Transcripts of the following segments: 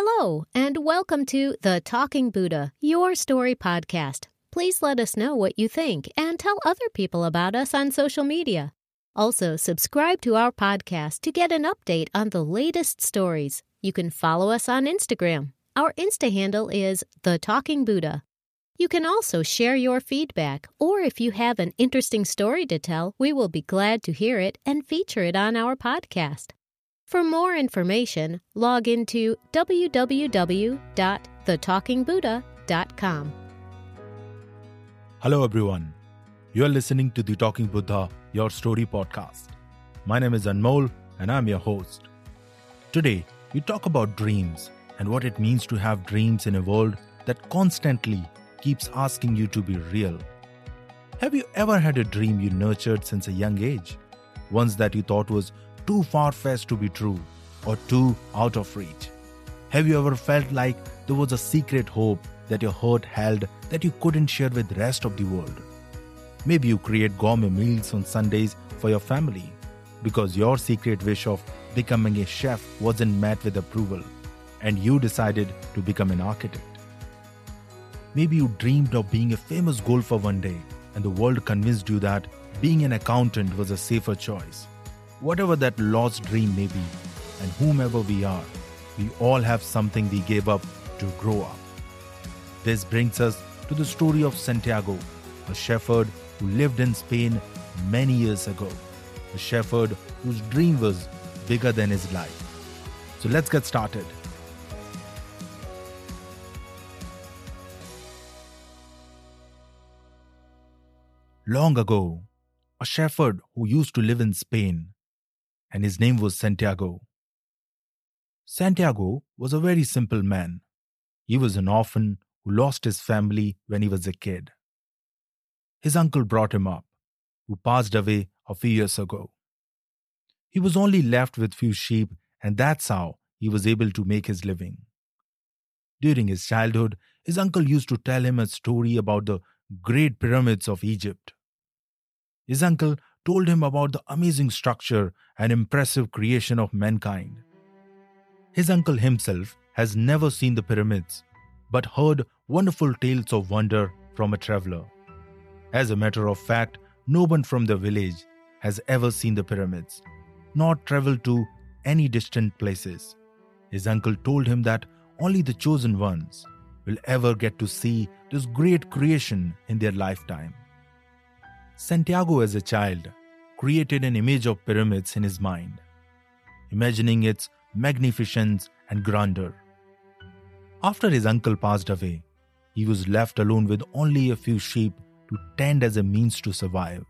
Hello, and welcome to The Talking Buddha, your story podcast. Please let us know what you think and tell other people about us on social media. Also, subscribe to our podcast to get an update on the latest stories. You can follow us on Instagram. Our Insta handle is The Talking Buddha. You can also share your feedback, or if you have an interesting story to tell, we will be glad to hear it and feature it on our podcast. For more information, log into www.thetalkingbuddha.com. Hello, everyone. You are listening to the Talking Buddha, your story podcast. My name is Anmol, and I'm your host. Today, we talk about dreams and what it means to have dreams in a world that constantly keeps asking you to be real. Have you ever had a dream you nurtured since a young age? Ones that you thought was too far fetched to be true or too out of reach? Have you ever felt like there was a secret hope that your heart held that you couldn't share with the rest of the world? Maybe you create gourmet meals on Sundays for your family because your secret wish of becoming a chef wasn't met with approval and you decided to become an architect. Maybe you dreamed of being a famous golfer one day and the world convinced you that being an accountant was a safer choice. Whatever that lost dream may be, and whomever we are, we all have something we gave up to grow up. This brings us to the story of Santiago, a shepherd who lived in Spain many years ago, a shepherd whose dream was bigger than his life. So let's get started. Long ago, a shepherd who used to live in Spain, and his name was Santiago. Santiago was a very simple man. He was an orphan who lost his family when he was a kid. His uncle brought him up, who passed away a few years ago. He was only left with few sheep, and that's how he was able to make his living. During his childhood, his uncle used to tell him a story about the great pyramids of Egypt. His uncle told him about the amazing structure and impressive creation of mankind. His uncle himself has never seen the pyramids, but heard wonderful tales of wonder from a traveler. As a matter of fact, no one from the village has ever seen the pyramids, nor traveled to any distant places. His uncle told him that only the chosen ones will ever get to see this great creation in their lifetime. Santiago, as a child, created an image of pyramids in his mind, imagining its magnificence and grandeur. After his uncle passed away, he was left alone with only a few sheep to tend as a means to survive.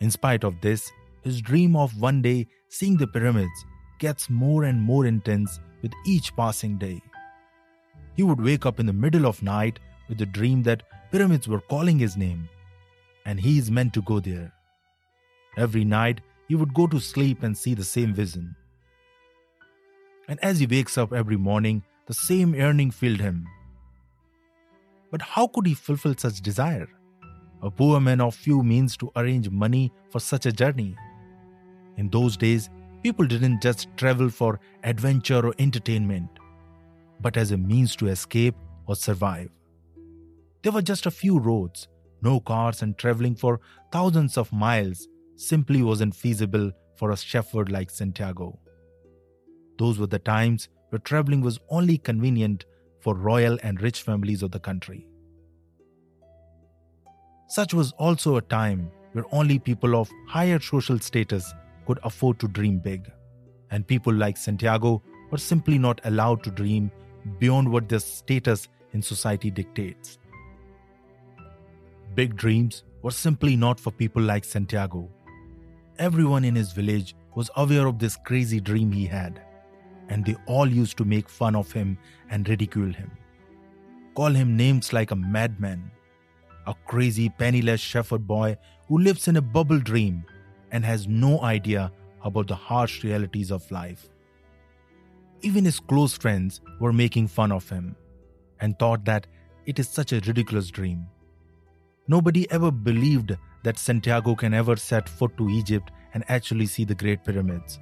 In spite of this, his dream of one day seeing the pyramids gets more and more intense with each passing day. He would wake up in the middle of night with the dream that pyramids were calling his name and he is meant to go there. Every night, he would go to sleep and see the same vision. And as he wakes up every morning, the same yearning filled him. But how could he fulfill such desire? A poor man of few means to arrange money for such a journey. In those days, people didn't just travel for adventure or entertainment, but as a means to escape or survive. There were just a few roads, no cars and traveling for thousands of miles simply wasn't feasible for a shepherd like Santiago. Those were the times where traveling was only convenient for royal and rich families of the country. Such was also a time where only people of higher social status could afford to dream big, and people like Santiago were simply not allowed to dream beyond what their status in society dictates. Big dreams were simply not for people like Santiago. Everyone in his village was aware of this crazy dream he had, and they all used to make fun of him and ridicule him. Call him names like a madman, a crazy, penniless shepherd boy who lives in a bubble dream and has no idea about the harsh realities of life. Even his close friends were making fun of him and thought that it is such a ridiculous dream. Nobody ever believed that Santiago can ever set foot to Egypt and actually see the Great Pyramids.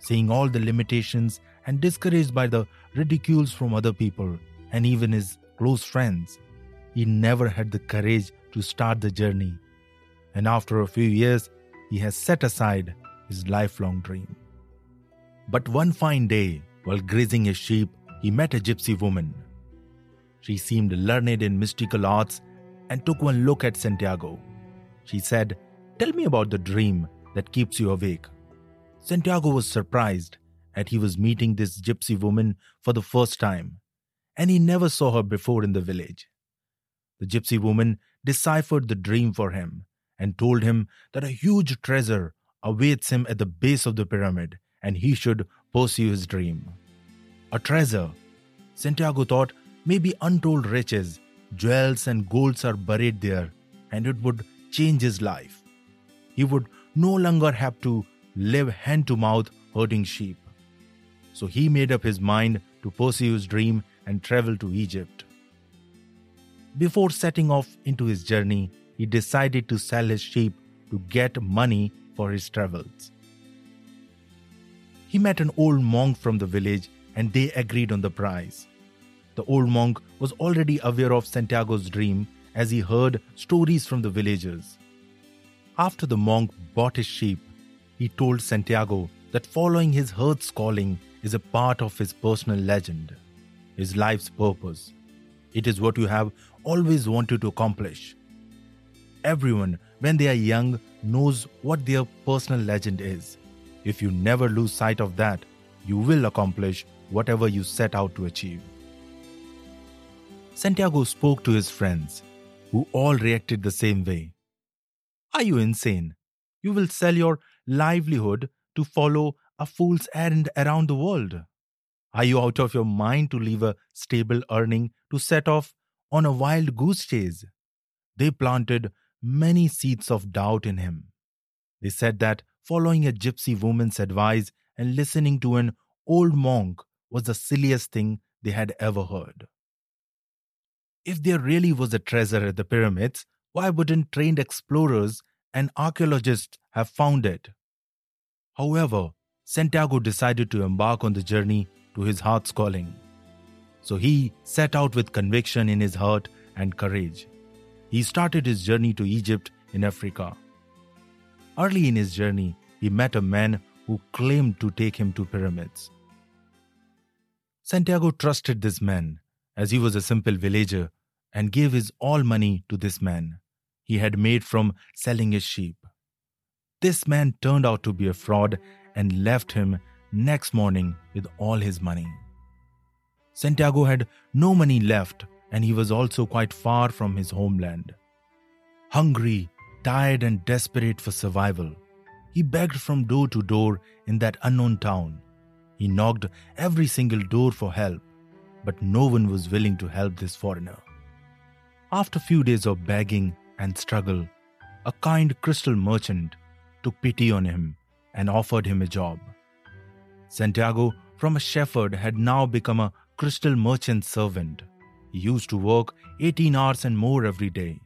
Seeing all the limitations and discouraged by the ridicules from other people and even his close friends, he never had the courage to start the journey. And after a few years, he has set aside his lifelong dream. But one fine day, while grazing his sheep, he met a gypsy woman. She seemed learned in mystical arts and took one look at Santiago. She said, Tell me about the dream that keeps you awake. Santiago was surprised that he was meeting this gypsy woman for the first time, and he never saw her before in the village. The gypsy woman deciphered the dream for him and told him that a huge treasure awaits him at the base of the pyramid and he should pursue his dream. A treasure. Santiago thought may be untold riches, jewels, and golds are buried there, and it would change his life. He would no longer have to live hand to mouth herding sheep. So he made up his mind to pursue his dream and travel to Egypt. Before setting off into his journey, he decided to sell his sheep to get money for his travels. He met an old monk from the village and they agreed on the price. The old monk was already aware of Santiago's dream as he heard stories from the villagers. After the monk bought his sheep, he told Santiago that following his herd's calling is a part of his personal legend, his life's purpose. It is what you have always wanted to accomplish. Everyone, when they are young, knows what their personal legend is. If you never lose sight of that, you will accomplish whatever you set out to achieve. Santiago spoke to his friends, who all reacted the same way. Are you insane? You will sell your livelihood to follow a fool's errand around the world. Are you out of your mind to leave a stable earning to set off on a wild goose chase? They planted many seeds of doubt in him. They said that following a gypsy woman's advice and listening to an old monk was the silliest thing they had ever heard. If there really was a treasure at the pyramids, why wouldn't trained explorers and archaeologists have found it? However, Santiago decided to embark on the journey to his heart's calling. So he set out with conviction in his heart and courage. He started his journey to Egypt in Africa. Early in his journey, he met a man who claimed to take him to pyramids. Santiago trusted this man as he was a simple villager and gave his all money to this man he had made from selling his sheep. This man turned out to be a fraud and left him next morning with all his money. Santiago had no money left and he was also quite far from his homeland. Hungry, tired, and desperate for survival, he begged from door to door in that unknown town. He knocked every single door for help, but no one was willing to help this foreigner. After a few days of begging and struggle, a kind crystal merchant took pity on him and offered him a job. Santiago, from a shepherd, had now become a crystal merchant servant. He used to work 18 hours and more every day.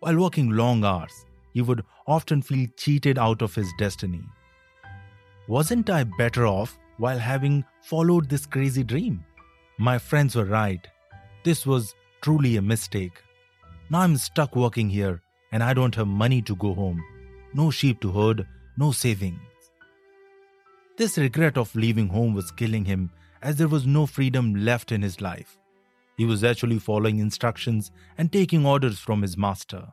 While working long hours, he would often feel cheated out of his destiny. Wasn't I better off while having followed this crazy dream? My friends were right. This was truly a mistake. Now I'm stuck working here and I don't have money to go home. No sheep to herd, no savings. This regret of leaving home was killing him as there was no freedom left in his life. He was actually following instructions and taking orders from his master.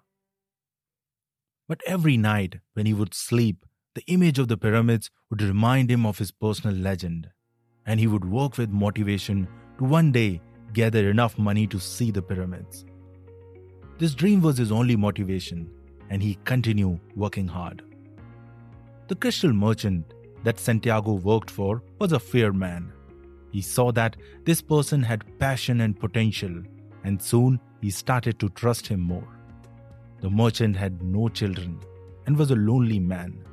But every night, when he would sleep, the image of the pyramids would remind him of his personal legend, and he would work with motivation to one day gather enough money to see the pyramids. This dream was his only motivation, and he continued working hard. The crystal merchant that Santiago worked for was a fair man he saw that this person had passion and potential, and soon he started to trust him more. The merchant had no children and was a lonely man.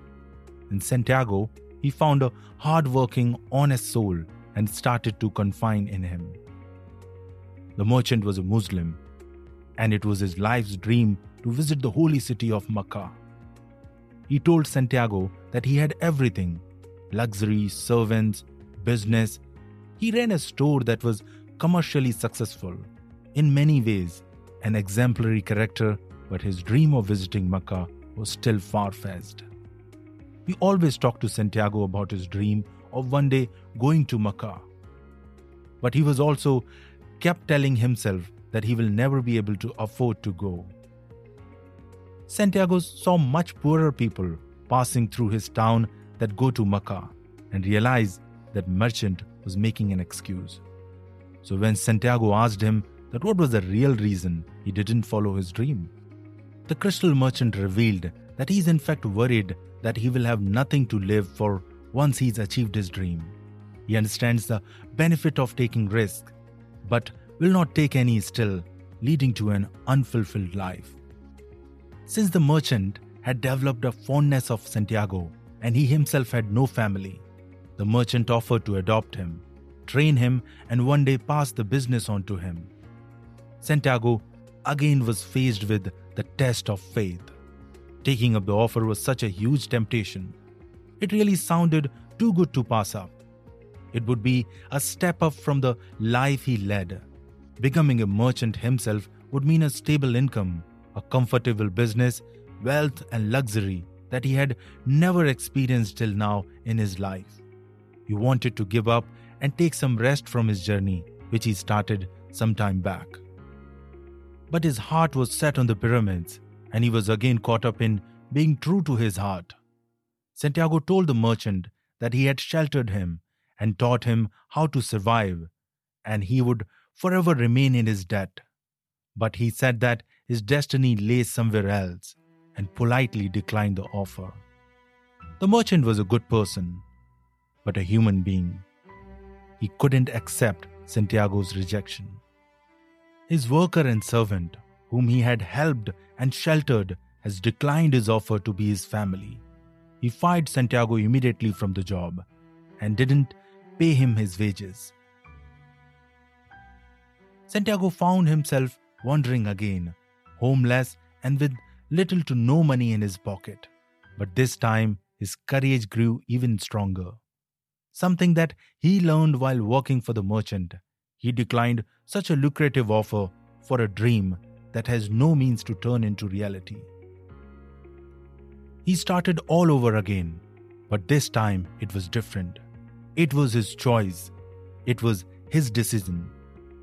In Santiago, he found a hard-working, honest soul and started to confide in him. The merchant was a Muslim, and it was his life's dream to visit the holy city of Mecca. He told Santiago that he had everything luxury, servants, business. He ran a store that was commercially successful. In many ways, an exemplary character, but his dream of visiting Mecca was still far fetched. He always talked to Santiago about his dream of one day going to Mecca. But he was also kept telling himself that he will never be able to afford to go. Santiago saw much poorer people passing through his town that go to Mecca and realized that merchant was making an excuse. So when Santiago asked him that what was the real reason he didn't follow his dream, the crystal merchant revealed that he is in fact worried that he will have nothing to live for once he's achieved his dream. He understands the benefit of taking risk, but will not take any still, leading to an unfulfilled life. Since the merchant had developed a fondness of Santiago and he himself had no family, the merchant offered to adopt him, train him, and one day pass the business on to him. Santiago again was faced with the test of faith. Taking up the offer was such a huge temptation. It really sounded too good to pass up. It would be a step up from the life he led. Becoming a merchant himself would mean a stable income, a comfortable business, wealth, and luxury that he had never experienced till now in his life. He wanted to give up and take some rest from his journey, which he started some time back. But his heart was set on the pyramids, and he was again caught up in being true to his heart. Santiago told the merchant that he had sheltered him and taught him how to survive, and he would forever remain in his debt. But he said that his destiny lay somewhere else and politely declined the offer. The merchant was a good person, but a human being. He couldn't accept Santiago's rejection. His worker and servant, whom he had helped and sheltered, has declined his offer to be his family. He fired Santiago immediately from the job and didn't pay him his wages. Santiago found himself wandering again, homeless and with little to no money in his pocket. But this time, his courage grew even stronger. Something that he learned while working for the merchant. He declined such a lucrative offer for a dream that has no means to turn into reality. He started all over again, but this time it was different. It was his choice, it was his decision.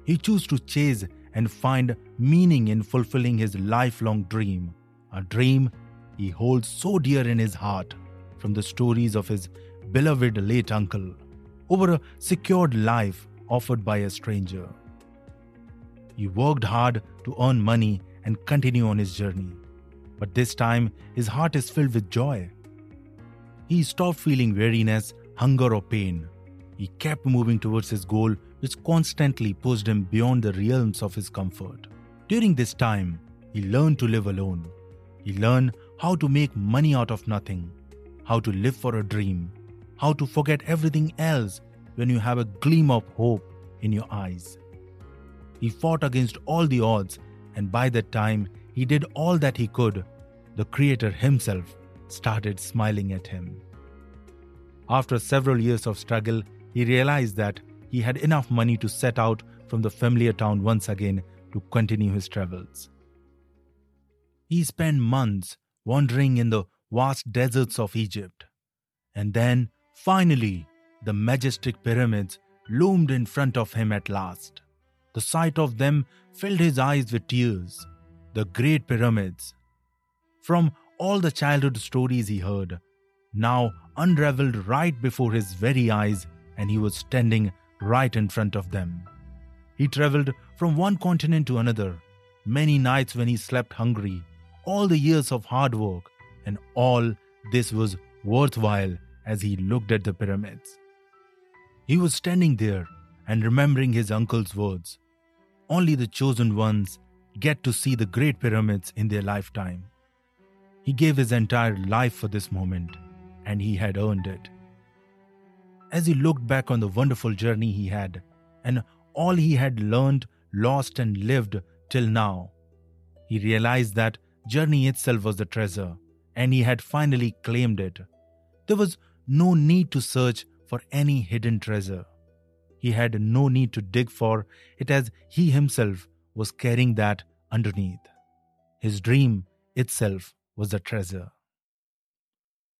He chose to chase and find meaning in fulfilling his lifelong dream, a dream he holds so dear in his heart from the stories of his beloved late uncle over a secured life offered by a stranger. He worked hard to earn money and continue on his journey. But this time, his heart is filled with joy. He stopped feeling weariness, hunger, or pain. He kept moving towards his goal, which constantly pushed him beyond the realms of his comfort. During this time, he learned to live alone. He learned how to make money out of nothing, how to live for a dream, how to forget everything else when you have a gleam of hope in your eyes. He fought against all the odds, and by that time, he did all that he could. The Creator himself started smiling at him. After several years of struggle, he realized that he had enough money to set out from the familiar town once again to continue his travels. He spent months wandering in the vast deserts of Egypt. And then, finally, the majestic pyramids loomed in front of him at last. The sight of them filled his eyes with tears. The great pyramids. From all the childhood stories he heard, now unraveled right before his very eyes, and he was standing right in front of them. He traveled from one continent to another, many nights when he slept hungry, all the years of hard work, and all this was worthwhile as he looked at the pyramids. He was standing there and remembering his uncle's words. Only the chosen ones get to see the great pyramids in their lifetime. He gave his entire life for this moment, and he had earned it. As he looked back on the wonderful journey he had, and all he had learned, lost, and lived till now, he realized that journey itself was the treasure, and he had finally claimed it. There was no need to search for any hidden treasure. He had no need to dig for it as he himself was carrying that underneath. His dream itself was the treasure.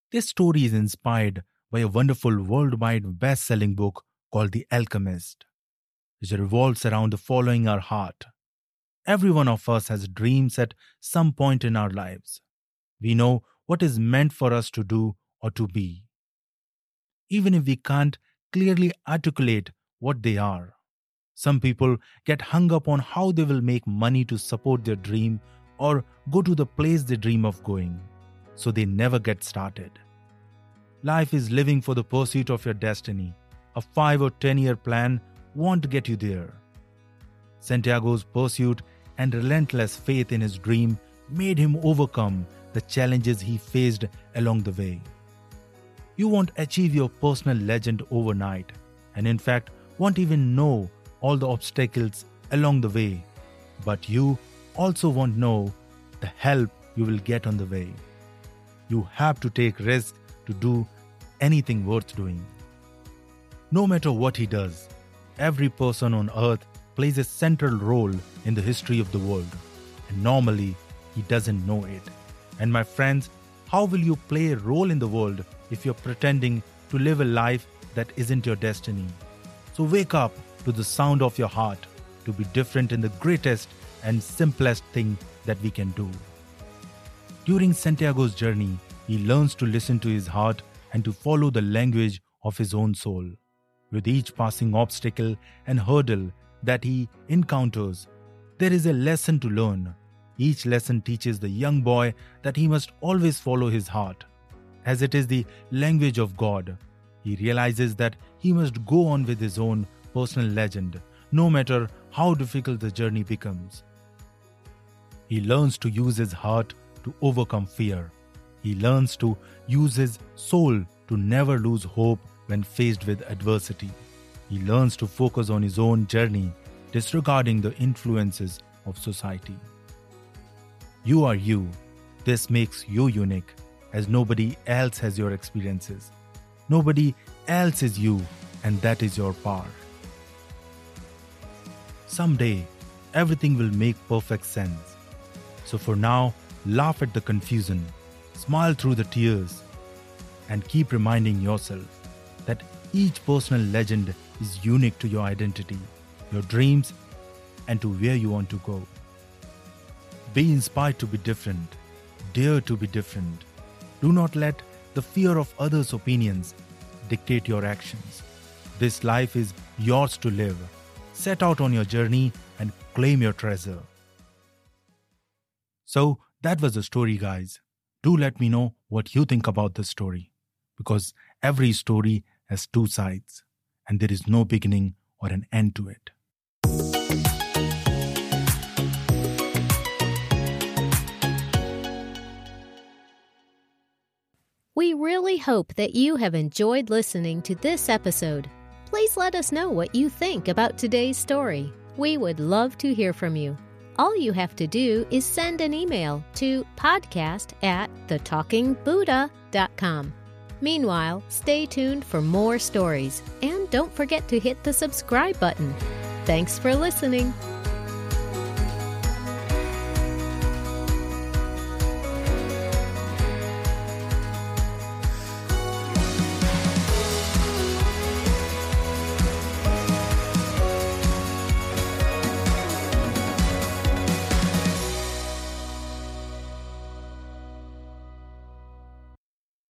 This story is inspired by a wonderful worldwide best selling book called The Alchemist, which revolves around the following our heart. Every one of us has dreams at some point in our lives. We know what is meant for us to do or to be. Even if we can't clearly articulate what they are. Some people get hung up on how they will make money to support their dream or go to the place they dream of going, so they never get started. Life is living for the pursuit of your destiny. A 5 or 10 year plan won't get you there. Santiago's pursuit and relentless faith in his dream made him overcome the challenges he faced along the way. You won't achieve your personal legend overnight, and in fact, won't even know all the obstacles along the way, but you also won't know the help you will get on the way. You have to take risks to do anything worth doing. No matter what he does, every person on earth plays a central role in the history of the world, and normally he doesn't know it. And my friends, how will you play a role in the world if you're pretending to live a life that isn't your destiny? So wake up to the sound of your heart to be different in the greatest and simplest thing that we can do. During Santiago's journey, he learns to listen to his heart and to follow the language of his own soul. With each passing obstacle and hurdle that he encounters, there is a lesson to learn. Each lesson teaches the young boy that he must always follow his heart, as it is the language of God. He realizes that he must go on with his own personal legend, no matter how difficult the journey becomes. He learns to use his heart to overcome fear. He learns to use his soul to never lose hope when faced with adversity. He learns to focus on his own journey, disregarding the influences of society. You are you. This makes you unique, as nobody else has your experiences. Nobody else is you, and that is your power. Someday, everything will make perfect sense. So for now, laugh at the confusion, smile through the tears, and keep reminding yourself that each personal legend is unique to your identity, your dreams, and to where you want to go. Be inspired to be different, dare to be different. Do not let the fear of others' opinions dictate your actions. This life is yours to live. Set out on your journey and claim your treasure. So, that was the story, guys. Do let me know what you think about this story because every story has two sides and there is no beginning or an end to it. We really hope that you have enjoyed listening to this episode. Please let us know what you think about today's story. We would love to hear from you. All you have to do is send an email to podcast at thetalkingbuddha.com. Meanwhile, stay tuned for more stories and don't forget to hit the subscribe button. Thanks for listening.